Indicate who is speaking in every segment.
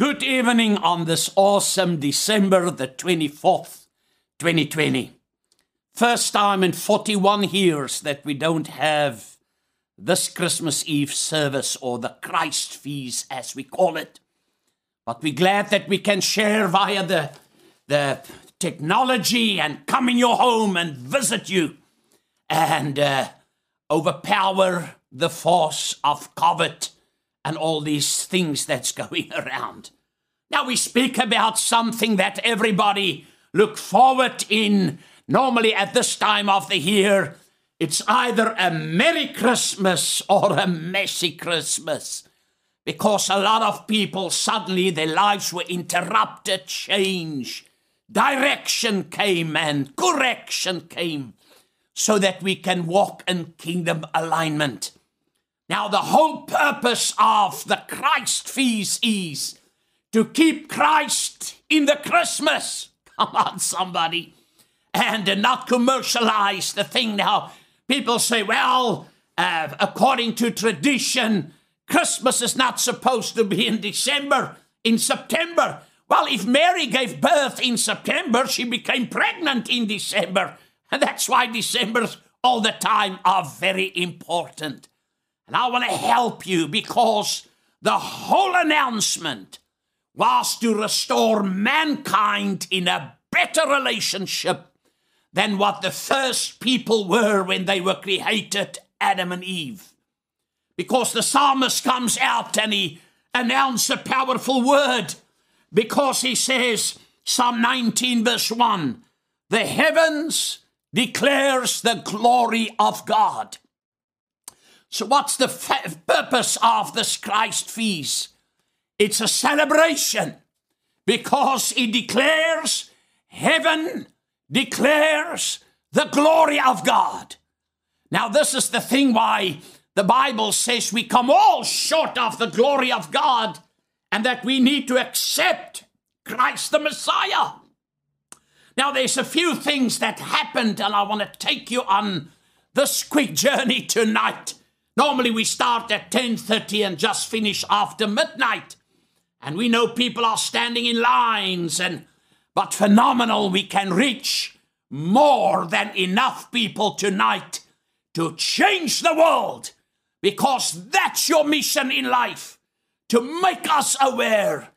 Speaker 1: Good evening on this awesome December the 24th, 2020. First time in 41 years that we don't have this Christmas Eve service or the Christ feast as we call it. But we're glad that we can share via the, the technology and come in your home and visit you and uh, overpower the force of COVID and all these things that's going around. Now we speak about something that everybody look forward in normally at this time of the year. It's either a Merry Christmas or a messy Christmas. Because a lot of people suddenly their lives were interrupted, change, direction came and correction came so that we can walk in kingdom alignment. Now, the whole purpose of the Christ feast is to keep Christ in the Christmas. Come on, somebody. And not commercialize the thing. Now, people say, well, uh, according to tradition, Christmas is not supposed to be in December, in September. Well, if Mary gave birth in September, she became pregnant in December. And that's why December's all the time are very important. And I want to help you because the whole announcement was to restore mankind in a better relationship than what the first people were when they were created, Adam and Eve. Because the psalmist comes out and he announces a powerful word because he says, Psalm 19, verse 1, the heavens declares the glory of God so, what's the f- purpose of this Christ feast? It's a celebration because it declares, heaven declares the glory of God. Now, this is the thing why the Bible says we come all short of the glory of God and that we need to accept Christ the Messiah. Now, there's a few things that happened, and I want to take you on this quick journey tonight Normally we start at 10:30 and just finish after midnight. And we know people are standing in lines and but phenomenal we can reach more than enough people tonight to change the world because that's your mission in life to make us aware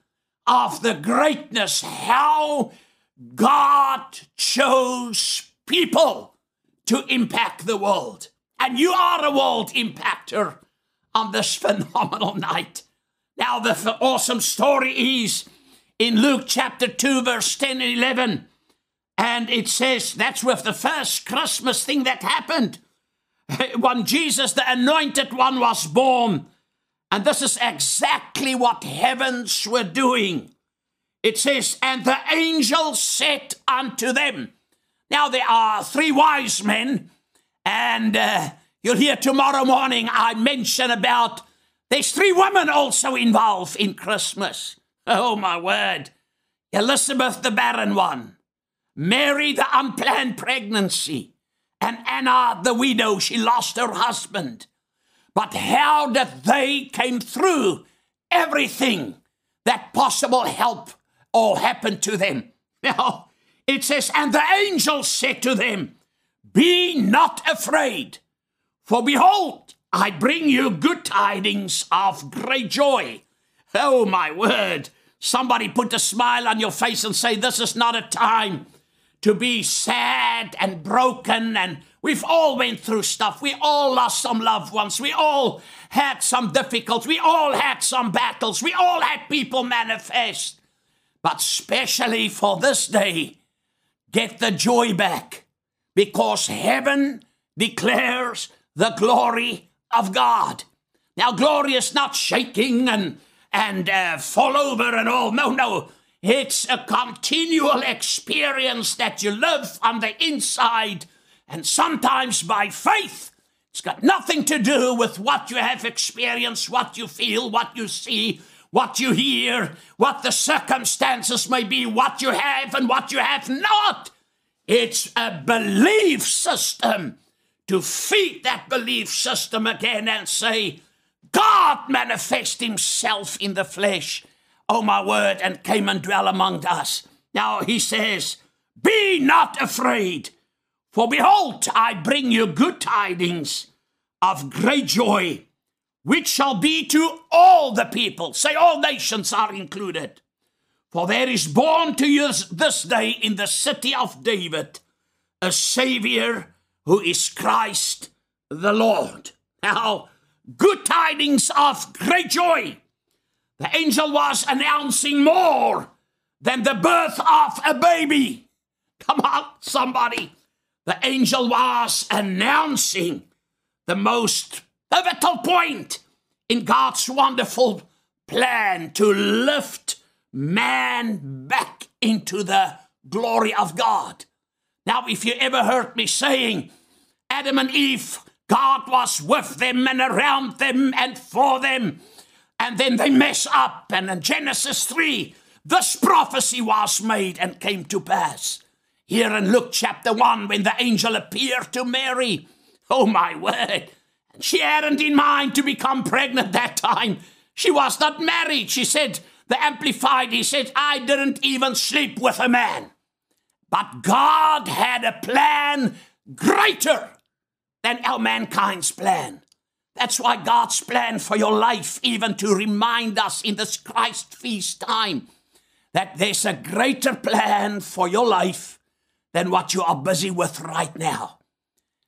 Speaker 1: of the greatness how God chose people to impact the world. And you are a world impactor on this phenomenal night. Now, the awesome story is in Luke chapter 2, verse 10 and 11. And it says that's with the first Christmas thing that happened. When Jesus, the anointed one, was born. And this is exactly what heavens were doing. It says, And the angel said unto them. Now, there are three wise men and uh, you'll hear tomorrow morning I mention about there's three women also involved in Christmas. Oh, my word. Elizabeth, the barren one, Mary, the unplanned pregnancy, and Anna, the widow, she lost her husband. But how that they came through everything that possible help all happened to them. Now, it says, and the angel said to them, be not afraid, for behold, I bring you good tidings of great joy. Oh, my word. Somebody put a smile on your face and say, This is not a time to be sad and broken. And we've all went through stuff. We all lost some loved ones. We all had some difficulties. We all had some battles. We all had people manifest. But especially for this day get the joy back because heaven declares the glory of God. Now, glory is not shaking and and uh, fall over and all. No, no. It's a continual experience that you live on the inside, and sometimes by faith. It's got nothing to do with what you have experienced, what you feel, what you see, what you hear, what the circumstances may be, what you have and what you have not. It's a belief system to feed that belief system again and say, God manifest himself in the flesh. oh my word, and came and dwell among us. Now he says, Be not afraid, for behold, I bring you good tidings of great joy, which shall be to all the people. Say, all nations are included. For there is born to you this day in the city of David a Savior who is Christ the Lord. Now, good tidings of great joy. The angel was announcing more than the birth of a baby. Come on, somebody. The angel was announcing the most pivotal point in God's wonderful plan to lift man back into the glory of God. Now, if you ever heard me saying, Adam and Eve, God was with them and around them and for them, and then they mess up, and in Genesis 3, this prophecy was made and came to pass. Here in Luke chapter 1, when the angel appeared to Mary, oh my word, she hadn't in mind to become pregnant that time. She was not married. She said, the Amplified, he said, I didn't even sleep with a man. But God had a plan greater than our mankind's plan. That's why God's plan for your life, even to remind us in this Christ feast time, that there's a greater plan for your life than what you are busy with right now.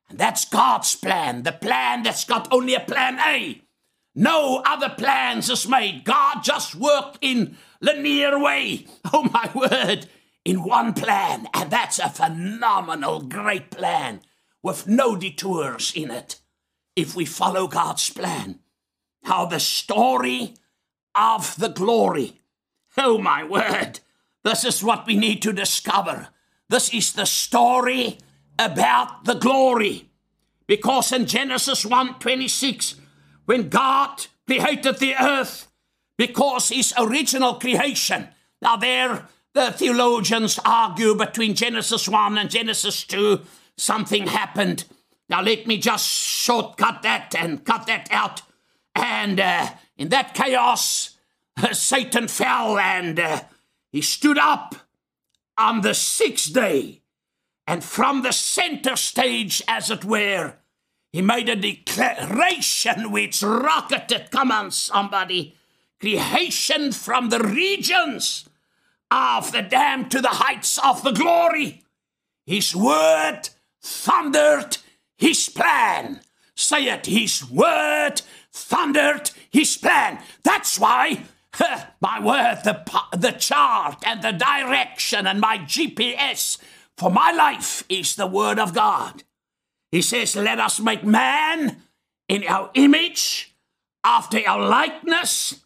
Speaker 1: And that's God's plan, the plan that's got only a plan A. No other plans is made. God just worked in linear way. Oh my word, in one plan. And that's a phenomenal, great plan with no detours in it if we follow God's plan. How the story of the glory. Oh my word, this is what we need to discover. This is the story about the glory. Because in Genesis 1:26, when God created the earth, because his original creation. Now there the theologians argue between Genesis 1 and Genesis 2. Something happened. Now let me just shortcut that and cut that out. And uh, in that chaos, uh, Satan fell and uh, he stood up on the sixth day. And from the center stage, as it were, he made a declaration which rocketed, come on, somebody, creation from the regions of the damned to the heights of the glory. His word thundered his plan. Say it, his word thundered his plan. That's why my word, the, the chart and the direction and my GPS for my life is the word of God. He says, Let us make man in our image, after our likeness,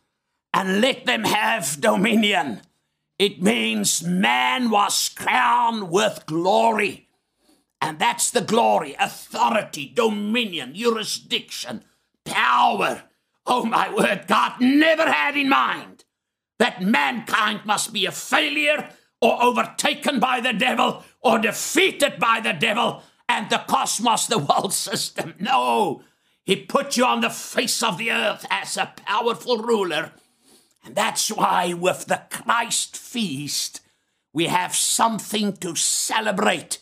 Speaker 1: and let them have dominion. It means man was crowned with glory. And that's the glory, authority, dominion, jurisdiction, power. Oh my word, God never had in mind that mankind must be a failure or overtaken by the devil or defeated by the devil and the cosmos, the world system. No, he put you on the face of the earth as a powerful ruler. And that's why, with the Christ feast, we have something to celebrate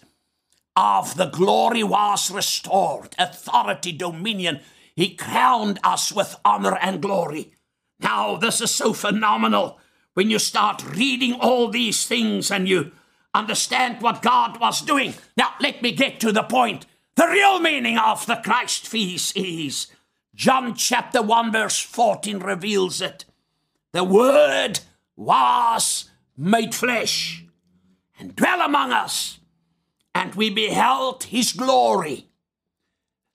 Speaker 1: of the glory was restored, authority, dominion. He crowned us with honor and glory. Now, this is so phenomenal when you start reading all these things and you understand what God was doing. Now, let me get to the point. The real meaning of the Christ feast is John chapter 1, verse 14 reveals it. The Word was made flesh and dwell among us, and we beheld his glory.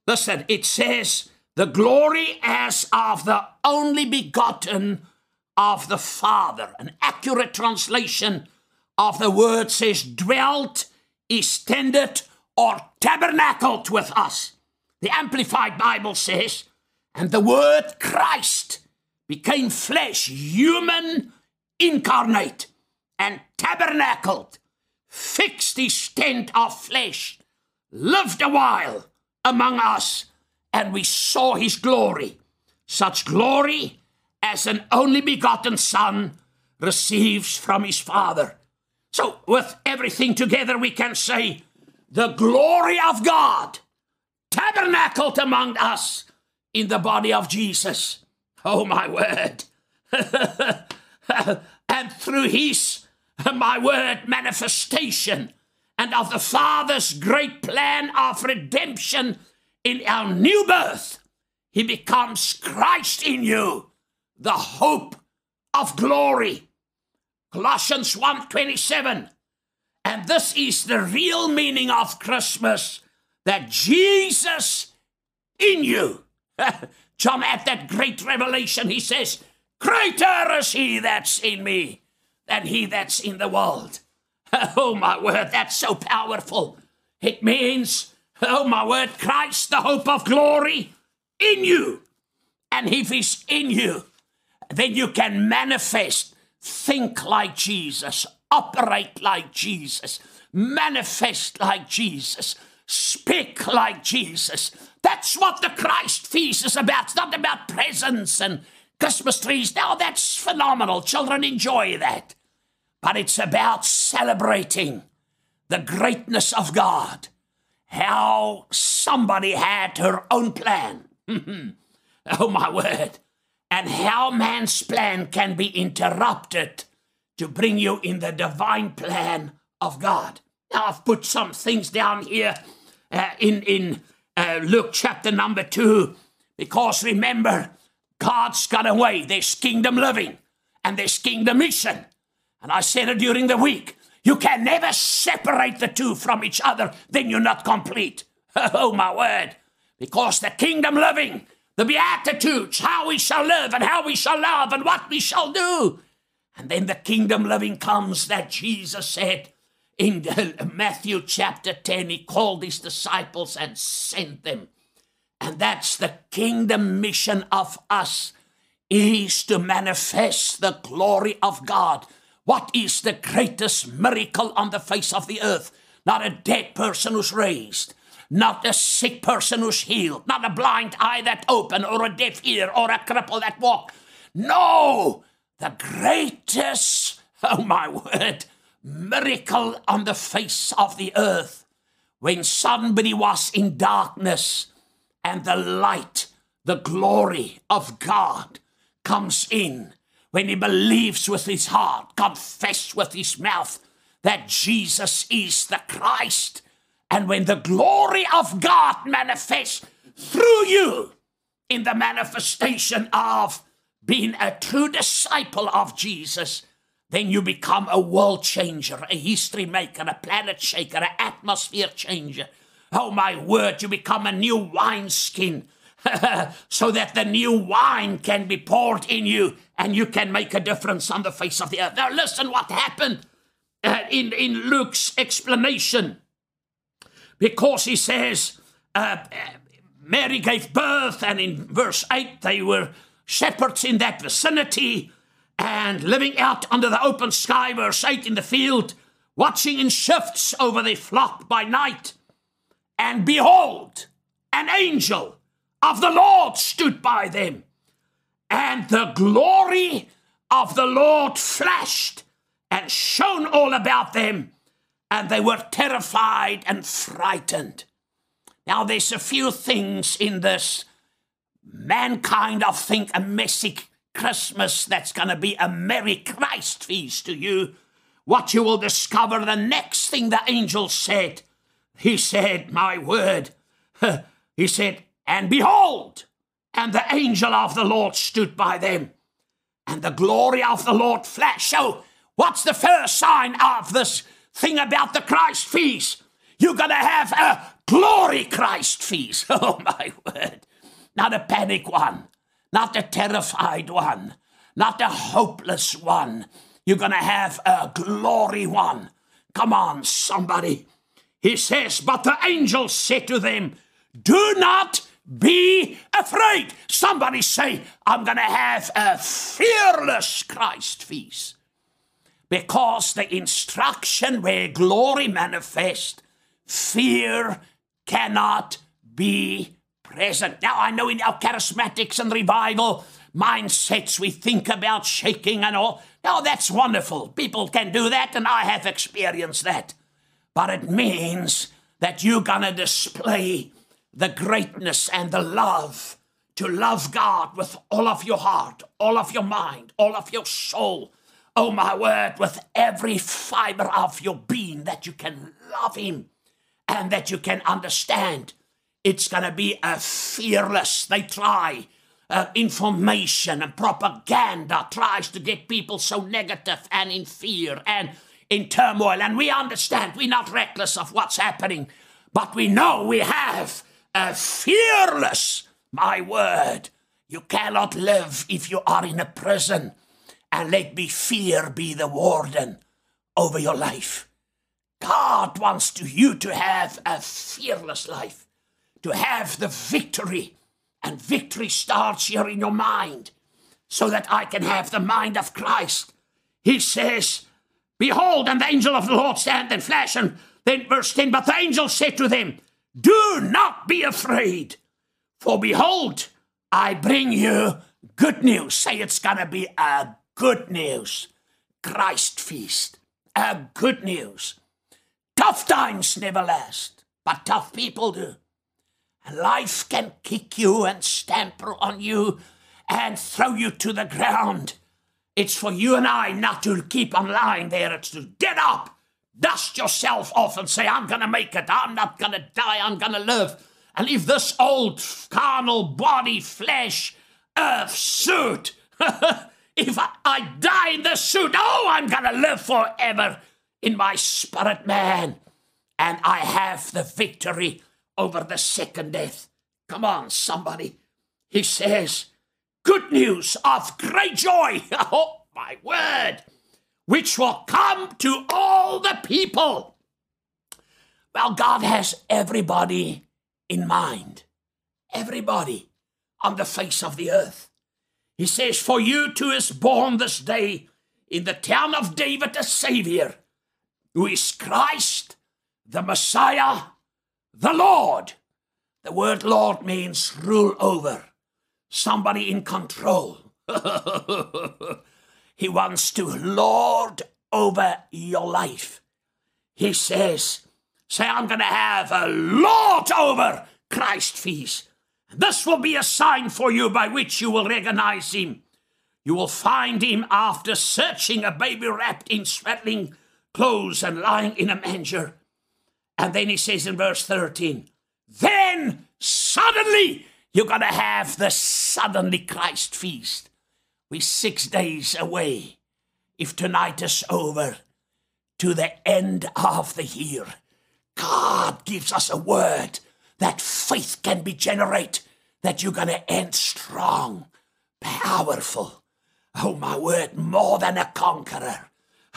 Speaker 1: Listen, it says, the glory as of the only begotten of the Father. An accurate translation of the word says dwelt, extended, or tabernacled with us. The Amplified Bible says, and the word Christ became flesh, human, incarnate, and tabernacled, fixed his tent of flesh, lived a while among us, and we saw his glory, such glory as an only begotten Son receives from his Father. So, with everything together, we can say, the glory of God tabernacled among us in the body of Jesus. Oh, my word. and through his, my word, manifestation and of the Father's great plan of redemption in our new birth, he becomes Christ in you, the hope of glory. Colossians 1:27. And this is the real meaning of Christmas that Jesus in you. John had that great revelation. He says, Greater is he that's in me than he that's in the world. Oh, my word, that's so powerful. It means, oh, my word, Christ, the hope of glory in you. And if he's in you, then you can manifest, think like Jesus, operate like Jesus, manifest like Jesus, speak like Jesus. That's what the Christ feast is about. It's not about presents and Christmas trees. Now, that's phenomenal. Children enjoy that. But it's about celebrating the greatness of God. How somebody had her own plan. oh, my word. And how man's plan can be interrupted to bring you in the divine plan of God. Now, I've put some things down here uh, in, in uh, Luke chapter number two, because remember, God's got a way. There's kingdom living and there's kingdom mission. And I said it during the week. You can never separate the two from each other, then you're not complete. Oh, my word. Because the kingdom living, the Beatitudes, how we shall live and how we shall love and what we shall do. And then the kingdom living comes that Jesus said in Matthew chapter 10. He called his disciples and sent them. And that's the kingdom mission of us is to manifest the glory of God what is the greatest miracle on the face of the earth? Not a dead person who's raised, not a sick person who's healed, not a blind eye that open, or a deaf ear, or a cripple that walk. No, the greatest, oh my word, miracle on the face of the earth. When somebody was in darkness and the light, the glory of God comes in. When he believes with his heart, confess with his mouth that Jesus is the Christ, and when the glory of God manifests through you in the manifestation of being a true disciple of Jesus, then you become a world changer, a history maker, a planet shaker, an atmosphere changer. Oh, my word, you become a new wineskin so that the new wine can be poured in you and you can make a difference on the face of the earth. Now, listen what happened uh, in, in Luke's explanation. Because he says, uh, Mary gave birth, and in verse 8, they were shepherds in that vicinity and living out under the open sky, verse 8, in the field, watching in shifts over their flock by night. And behold, an angel of the Lord stood by them, and the glory of the Lord flashed and shone all about them, and they were terrified and frightened. Now, there's a few things in this mankind, I think, a messy Christmas that's going to be a Merry Christ feast to you. What you will discover the next thing the angel said. He said, My word. He said, and behold, and the angel of the Lord stood by them, and the glory of the Lord flashed. So, what's the first sign of this thing about the Christ feast? You're going to have a glory Christ feast. Oh, my word. Not a panic one, not a terrified one, not a hopeless one. You're going to have a glory one. Come on, somebody. He says, But the angel said to them, Do not be afraid. Somebody say, I'm going to have a fearless Christ feast. Because the instruction where glory manifests, fear cannot be present. Now, I know in our charismatics and revival, mindsets we think about shaking and all. Now, that's wonderful. People can do that, and I have experienced that. But it means that you're going to display the greatness and the love to love God with all of your heart, all of your mind, all of your soul. Oh, my word, with every fiber of your being, that you can love Him and that you can understand. It's going to be a fearless, they try. Uh, information and propaganda tries to get people so negative and in fear and in turmoil. And we understand we're not reckless of what's happening, but we know we have a fearless, my word. You cannot live if you are in a prison and let me fear be the warden over your life. God wants to you to have a fearless life, to have the victory. And victory starts here in your mind, so that I can have the mind of Christ. He says, Behold, and the angel of the Lord stand and flash. And then verse 10, but the angel said to them, Do not be afraid, for behold, I bring you good news. Say it's gonna be a good news. Christ feast. A good news. Tough times never last, but tough people do. Life can kick you and stamp on you and throw you to the ground. It's for you and I not to keep on lying there. It's to get up, dust yourself off, and say, I'm going to make it. I'm not going to die. I'm going to live. And leave this old carnal body, flesh, earth suit. if I, I die in this suit, oh, I'm to live forever in my spirit man, and I have the victory over the second death. Come on, somebody. He says, Good news of great joy. Oh, my word. Which will come to all the people. Well, God has everybody in mind. Everybody on the face of the earth. He says, For you too is born this day in the town of David a Savior who is Christ, the Messiah, the Lord. The word Lord means rule over, somebody in control. he wants to lord over your life. He says, Say, I'm going to have a lord over Christ feast. This will be a sign for you by which you will recognize him. You will find him after searching a baby wrapped in swaddling clothes and lying in a manger. And then he says in verse 13, then suddenly you're going to have the suddenly Christ feast. We're six days away, if tonight is over, to the end of the year. God gives us a word that faith can be generate, that you're going to end strong, powerful. Oh, my word, more than a conqueror.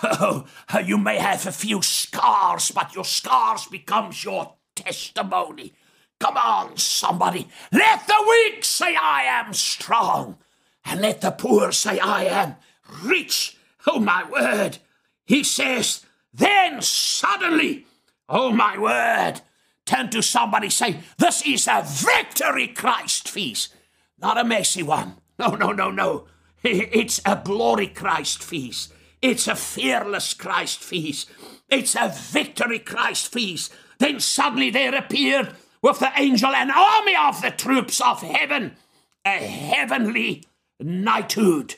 Speaker 1: Oh, you may have a few scars, but your scars becomes your testimony. Come on, somebody. Let the weak say, I am strong. And let the poor say, I am rich. Oh, my word. He says, then suddenly, oh, my word. Turn to somebody, say, This is a victory Christ feast, not a messy one. No, no, no, no. It's a glory Christ feast. It's a fearless Christ feast. It's a victory Christ feast. Then suddenly there appeared with the angel an army of the troops of heaven, a heavenly knighthood,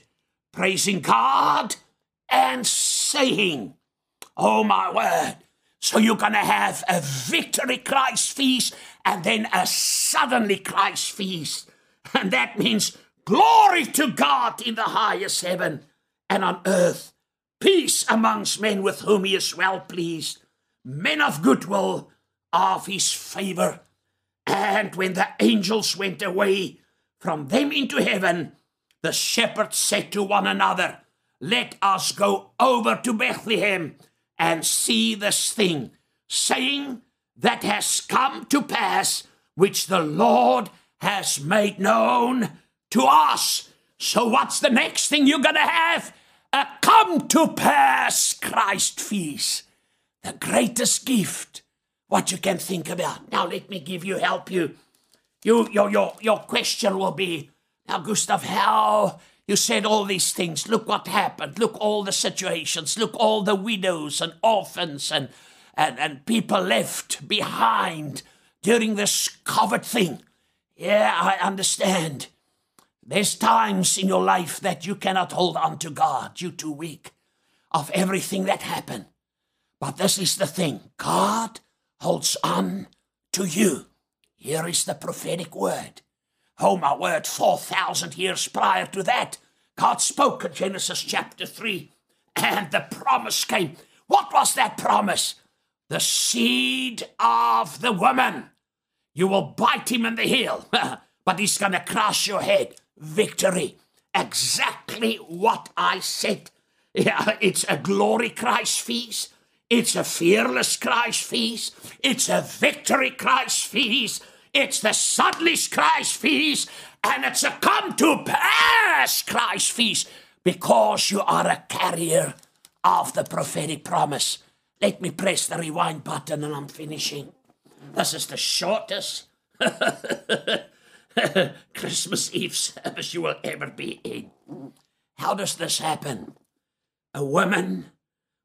Speaker 1: praising God and saying, Oh my word. So you're going to have a victory Christ feast and then a suddenly Christ feast. And that means glory to God in the highest heaven and on earth peace amongst men with whom he is well pleased, men of goodwill of his favor. And when the angels went away from them into heaven, the shepherds said to one another, Let us go over to Bethlehem and see this thing, saying, That has come to pass, which the Lord has made known to us. So, what's the next thing you're going to have? a come to pass Christ feast, the greatest gift what you can think about. Now let me give you help you. You your your your question will be Now, Gustav, how you said all these things. Look what happened. Look all the situations. Look all the widows and orphans and, and, and people left behind during this COVID thing. Yeah, I understand. There's times in your life that you cannot hold on to God. You're too weak of everything that happened. But this is the thing God holds on to you. Here is the prophetic word. Oh, my word, 4,000 years prior to that, God spoke in Genesis chapter 3, and the promise came. What was that promise? The seed of the woman. You will bite him in the heel, but he's going to crush your head victory. Exactly what I said. Yeah, it's a glory Christ feast. It's a fearless Christ feast. It's a victory Christ feast. It's the Suddenly's Christ feast. And it's a come to pass Christ feast because you are a carrier of the prophetic promise. Let me press the rewind button and I'm finishing. This is the shortest Christmas Eve service you will ever be in. How does this happen? A woman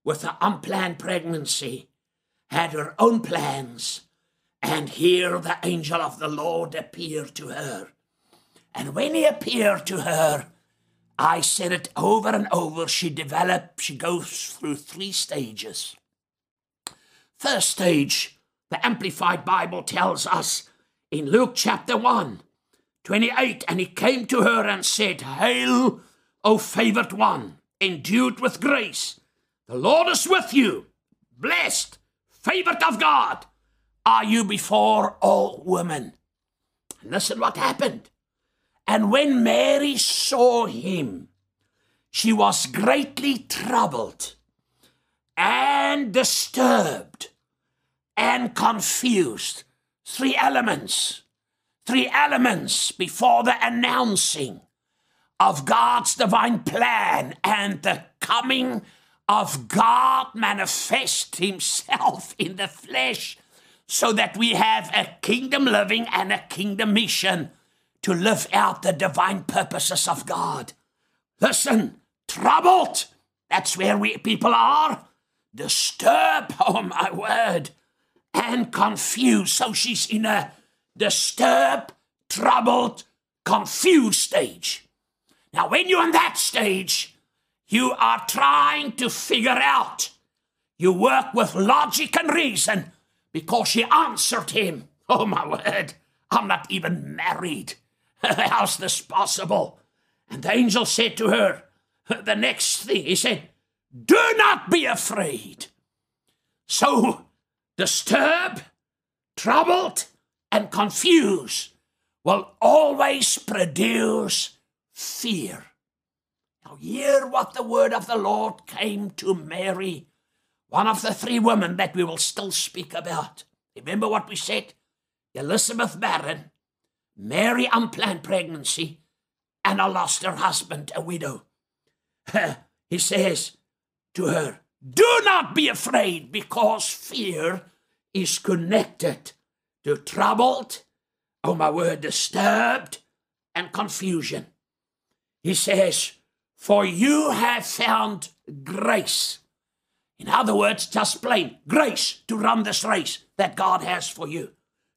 Speaker 1: with an unplanned pregnancy had her own plans, and here the angel of the Lord appeared to her. And when he appeared to her, I said it over and over, she developed, she goes through three stages. First stage, the Amplified Bible tells us in Luke chapter 1, 28 And he came to her and said, Hail, O favored one, endued with grace. The Lord is with you. Blessed, favored of God, are you before all women. And listen what happened. And when Mary saw him, she was greatly troubled and disturbed and confused. Three elements three elements before the announcing of God's divine plan and the coming of God manifest himself in the flesh so that we have a kingdom living and a kingdom mission to live out the divine purposes of God. Listen, troubled, that's where we people are. Disturbed, oh my word, and confused. So she's in a disturbed, troubled, confused stage. Now, when you're in that stage, you are trying to figure out. You work with logic and reason because she answered him. Oh, my word, I'm not even married. How's this possible? And the angel said to her, the next thing, he said, Do not be afraid. So, disturbed, troubled, and confused will always produce fear. Now, hear what the word of the Lord came to Mary, one of the three women that we will still speak about. Remember what we said? Elizabeth barren, Mary unplanned pregnancy, and I lost her husband, a widow. he says to her, Do not be afraid, because fear is connected to troubled, oh my word, disturbed, and confusion. He says, For you have found grace. In other words, just plain grace to run this race that God has for you.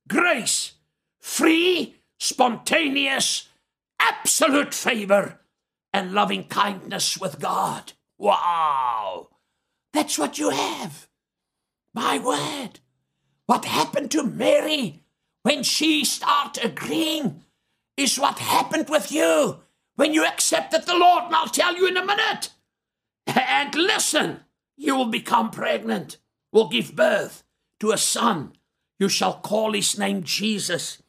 Speaker 1: Grace, free, spontaneous, absolute favor, and loving kindness with God. Wow! That's what you have. My word. What happened to Mary when she started agreeing is what happened with you when you accepted the Lord. And I'll tell you in a minute. And listen, you will become pregnant, will give birth to a son. You shall call his name Jesus.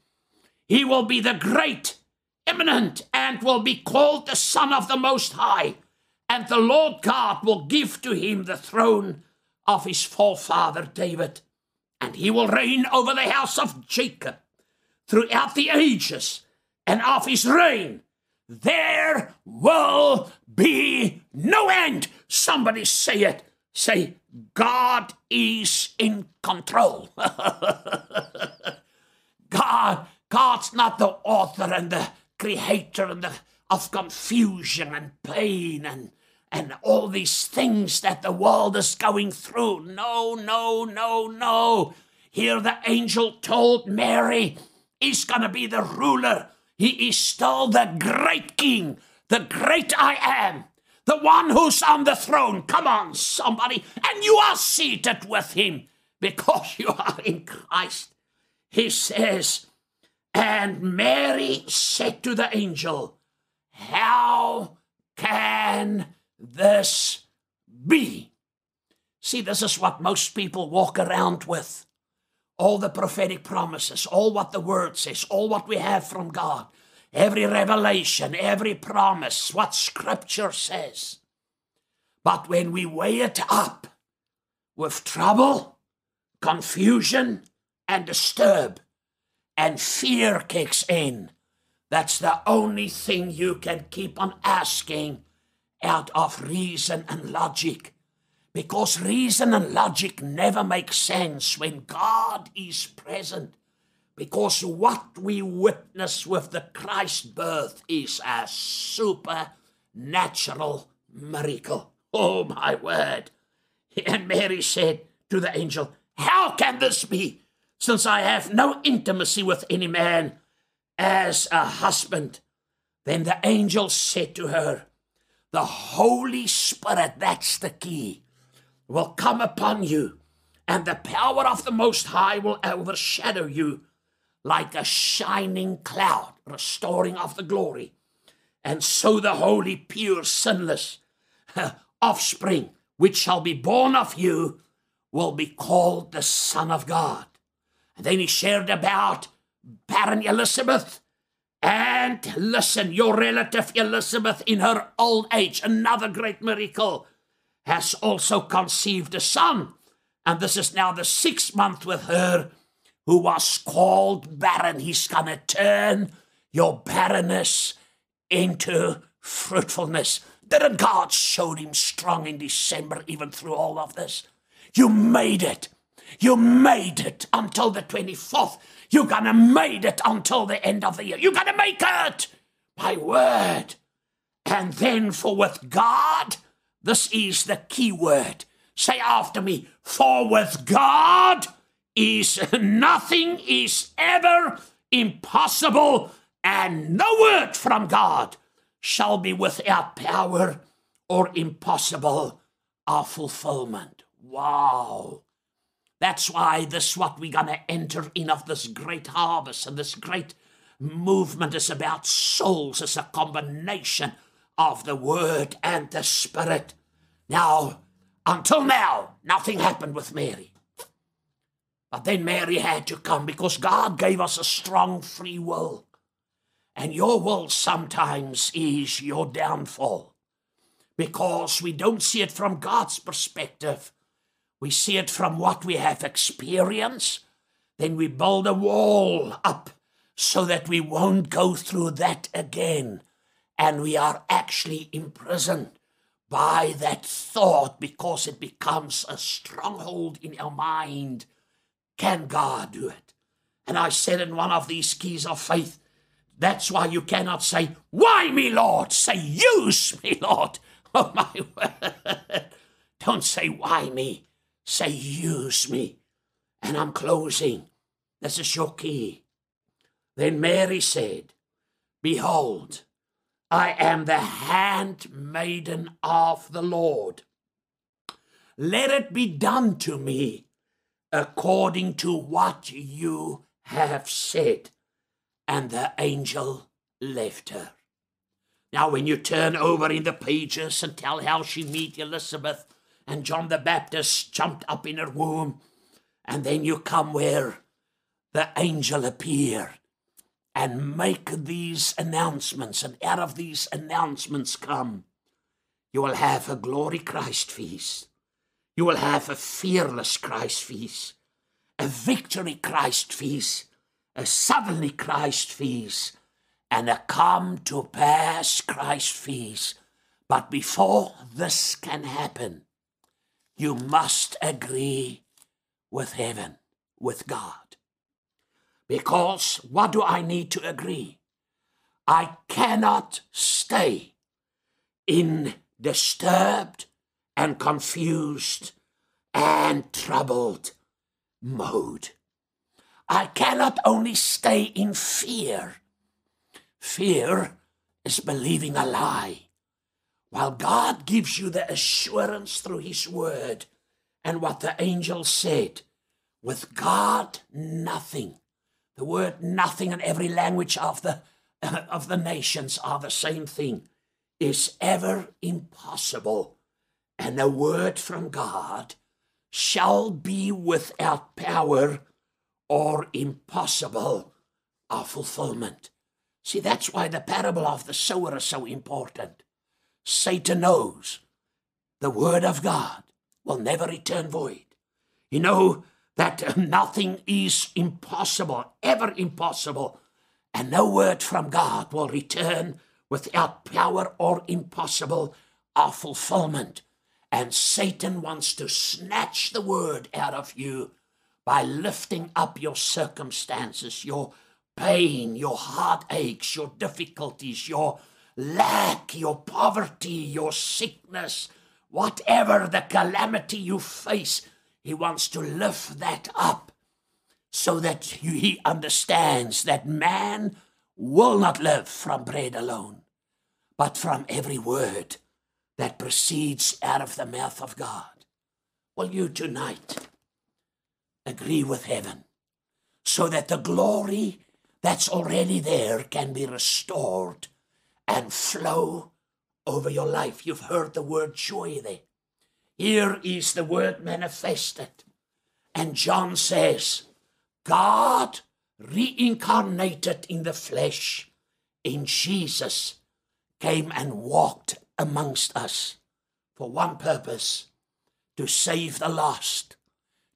Speaker 1: He will be the great, eminent, and will be called the Son of the Most High. And the Lord God will give to him the throne of his forefather David and he will reign over the house of Jacob throughout the ages, and of his reign there will be no end. Somebody say it. Say, God is in control. God, God's not the author and the creator and the, of confusion and pain and and all these things that the world is going through. No, no, no, no. Here the angel told Mary, he's going to be the ruler. He is still the great king, the great I am, the one who's on the throne. Come on, somebody. And you are seated with him because you are in Christ. He says, and Mary said to the angel, How can this be? See, this is what most people walk around with. All the prophetic promises, all what the word says, all what we have from God, every revelation, every promise, what scripture says. But when we weigh it up with trouble, confusion, and disturb, and fear kicks in, that's the only thing you can keep on asking out of reason and logic. Because reason and logic never make sense when God is present. Because what we witness with the Christ birth is a supernatural miracle. Oh, my word. And Mary said to the angel, How can this be, since I have no intimacy with any man as a husband? Then the angel said to her, the Holy Spirit, that's the key, will come upon you, and the power of the Most High will overshadow you like a shining cloud, restoring of the glory. And so the holy, pure, sinless offspring, which shall be born of you, will be called the Son of God. And then he shared about barren Elizabeth and listen, your relative Elizabeth, in her old age, another great miracle, has also conceived a son. And this is now the sixth month with her, who was called barren. He's going to turn your barrenness into fruitfulness. Didn't God show him strong in December, even through all of this? You made it. You made it until the 24th. You're going to make it until the end of the year. You're going to make it. My word. And then for with God, this is the key word. Say after me, for with God is nothing is ever impossible, and no word from God shall be without power or impossible of fulfillment. Wow. That's why this what we're gonna enter in of this great harvest and this great movement is about souls. It's a combination of the word and the spirit. Now, until now, nothing happened with Mary. But then Mary had to come because God gave us a strong free will. And your will sometimes is your downfall because we don't see it from God's perspective. We see it from what we have experienced. Then we build a wall up so that we won't go through that again. And we are actually imprisoned by that thought because it becomes a stronghold in our mind. Can God do it? And I said in one of these keys of faith, that's why you cannot say, Why me, Lord? Say, Use me, Lord. Oh, my word. Don't say, Why me? Say, use me. And I'm closing. This is your key. Then Mary said, Behold, I am the handmaiden of the Lord. Let it be done to me according to what you have said. And the angel left her. Now, when you turn over in the pages and tell how she met Elizabeth, and John the Baptist jumped up in her womb. And then you come where the angel appeared and make these announcements, and out of these announcements come, you will have a glory Christ feast. You will have a fearless Christ feast, a victory Christ feast, a suddenly Christ feast, and a come to pass Christ feast. But before this can happen, you must agree with heaven, with God. Because what do I need to agree? I cannot stay in disturbed and confused and troubled mode. I cannot only stay in fear. Fear is believing a lie, while God gives you the assurance through His Word and what the angel said. With God, nothing. The word nothing in every language of the, of the nations are the same thing, is ever impossible. And a word from God shall be without power or impossible of fulfillment. See, that's why the parable of the sower is so important. Satan knows the word of God will never return void. You know that nothing is impossible, ever impossible, and no word from God will return without power or impossible of fulfillment. And Satan wants to snatch the word out of you by lifting up your circumstances, your pain, your heartaches, your difficulties, your lack, your poverty, your sickness, whatever the calamity you face, he wants to lift that up so that he understands that man will not live from bread alone, but from every word that proceeds out of the mouth of God. Will you tonight agree with heaven so that the glory that's already there can be restored and flow over your life. You've heard the word joy there. Here is the word manifested. And John says, God reincarnated in the flesh in Jesus came and walked amongst us for one purpose to save the lost,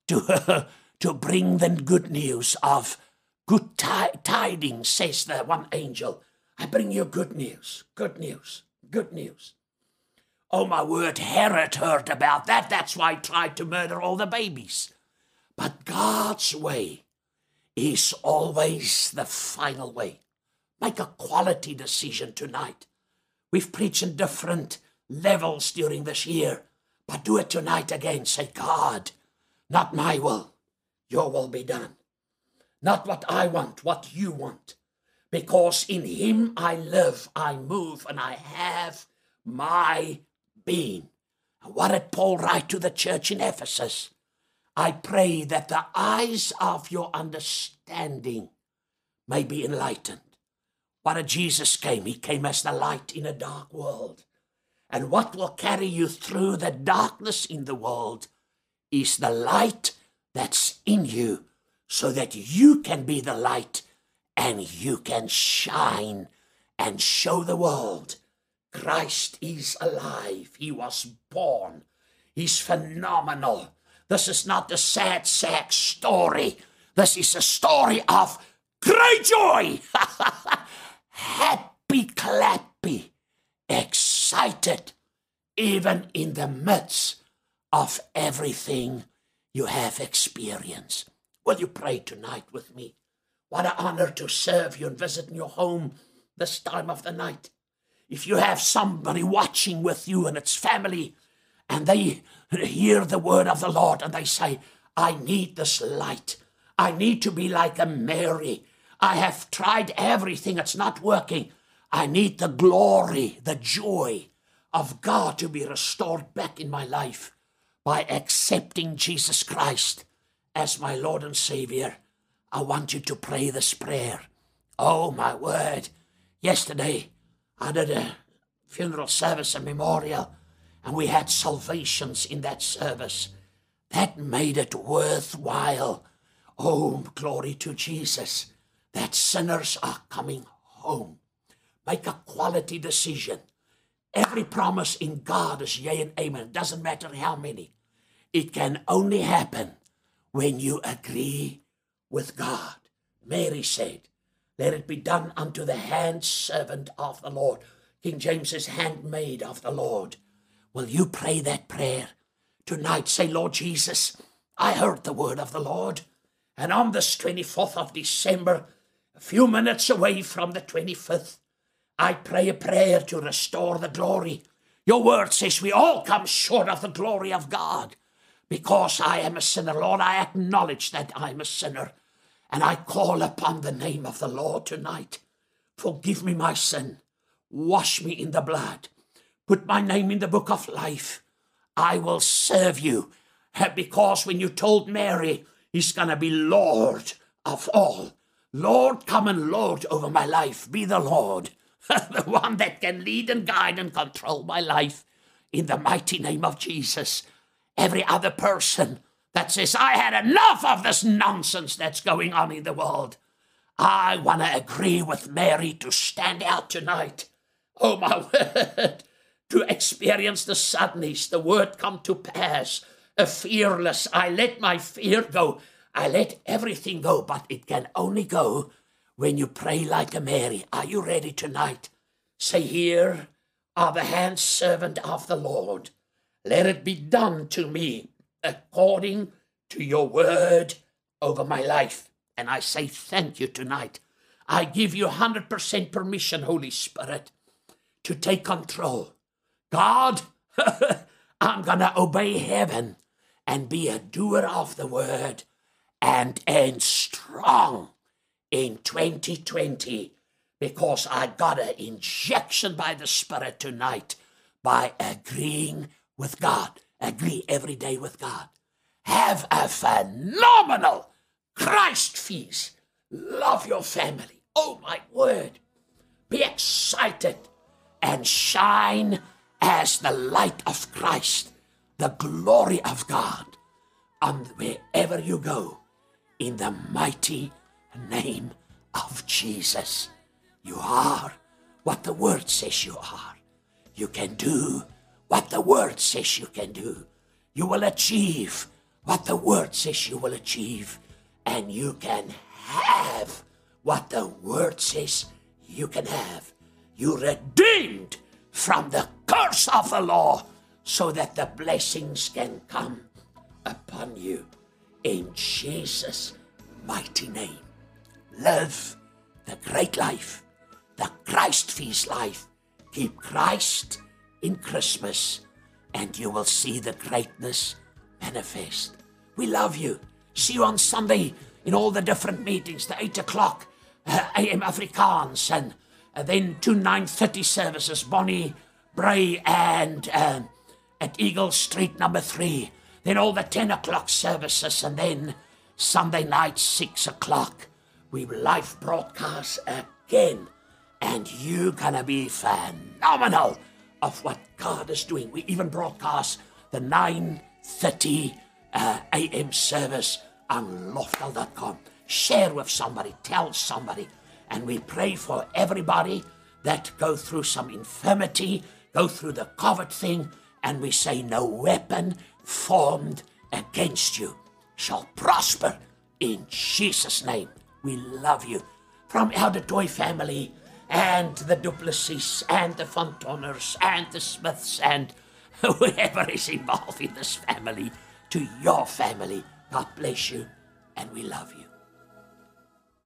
Speaker 1: to to bring them good news of good tidings, says the one angel. I bring you good news, good news, good news. Oh, my word, Herod heard about that. That's why he tried to murder all the babies. But God's way is always the final way. Make a quality decision tonight. We've preached in different levels during this year, but do it tonight again. Say, God, not my will, your will be done. Not what I want, what you want. Because in Him I live, I move, and I have my being. what did Paul write to the church in Ephesus? I pray that the eyes of your understanding may be enlightened. Did Jesus came? He came as the light in a dark world. And what will carry you through the darkness in the world is the light that's in you so that you can be the light and you can shine and show the world Christ is alive. He was born. He's phenomenal. This is not a sad sack story. This is a story of great joy. Happy clappy, excited, even in the midst of everything you have experienced. Will you pray tonight with me? What an honor to serve you and visit your home this time of the night. If you have somebody watching with you and it's family, and they hear the word of the Lord and they say, I need this light. I need to be like a Mary. I have tried everything, it's not working. I need the glory, the joy of God to be restored back in my life by accepting Jesus Christ as my Lord and Savior, I want you to pray this prayer. Oh, my word. Yesterday, I did a funeral service, a memorial, and we had salvations in that service. That made it worthwhile. Oh, glory to Jesus, that sinners are coming home. Make a quality decision. Every promise in God is yea and amen. It doesn't matter how many. It can only happen when you agree with God. Mary said, Let it be done unto the hand servant of the Lord. King James says, handmaid of the Lord. Will you pray that prayer tonight? Say, Lord Jesus, I heard the word of the Lord. And on this 24th of December, few minutes away from the 25th, I pray a prayer to restore the glory. Your word says we all come short of the glory of God. Because I am a sinner, Lord, I acknowledge that I'm a sinner. And I call upon the name of the Lord tonight. Forgive me my sin. Wash me in the blood. Put my name in the book of life. I will serve you. Because when you told Mary, He's going to be Lord of all. Lord, come and Lord over my life. Be the Lord, the one that can lead and guide and control my life. In the mighty name of Jesus. Every other person that says, I had enough of this nonsense that's going on in the world. I want to agree with Mary to stand out tonight. Oh, my word. To experience the suddenness, the word come to pass. A fearless, I let my fear go. I let everything go, but it can only go when you pray like a Mary. Are you ready tonight? Say, Here are the hands servant of the Lord. Let it be done to me according to your word over my life. And I say thank you tonight. I give you 100% permission, Holy Spirit, to take control. God, I'm going to obey heaven and be a doer of the word and end strong in 2020 because I got an injection by the Spirit tonight by agreeing with God. Agree every day with God. Have a phenomenal Christ feast. Love your family. Oh my word. Be excited and shine as the light of Christ, the glory of God, on wherever you go, in the mighty name of Jesus. You are what the word says you are. You can do what the word says you can do. You will achieve what the word says you will achieve, and you can have what the word says you can have. You redeemed from the curse of the law so that the blessings can come upon you in Jesus' mighty name. Live the great life, the Christ feast life. Keep Christ in Christmas, and you will see the greatness manifest. We love you. See you on Sunday in all the different meetings, the 8 o'clock uh, AM Afrikaans, and uh, then two 9.30 services, Bonnie, Brae, and uh, at Eagle Street number 3. Then all the 10 o'clock services, and then Sunday night, 6 o'clock, we live broadcast again. And you're gonna be phenomenal of what God is doing. We even broadcast the 9.30 uh, AM service on loftel.com. Share with somebody, tell somebody. And we pray for everybody that go through some infirmity, go through the COVID thing, and we say, No weapon formed against you shall prosper in Jesus' name. We love you. From Elder Toy family and the Duplessis and the Fontoners and the Smiths and whoever is involved in this family to your family. God bless you and we love you.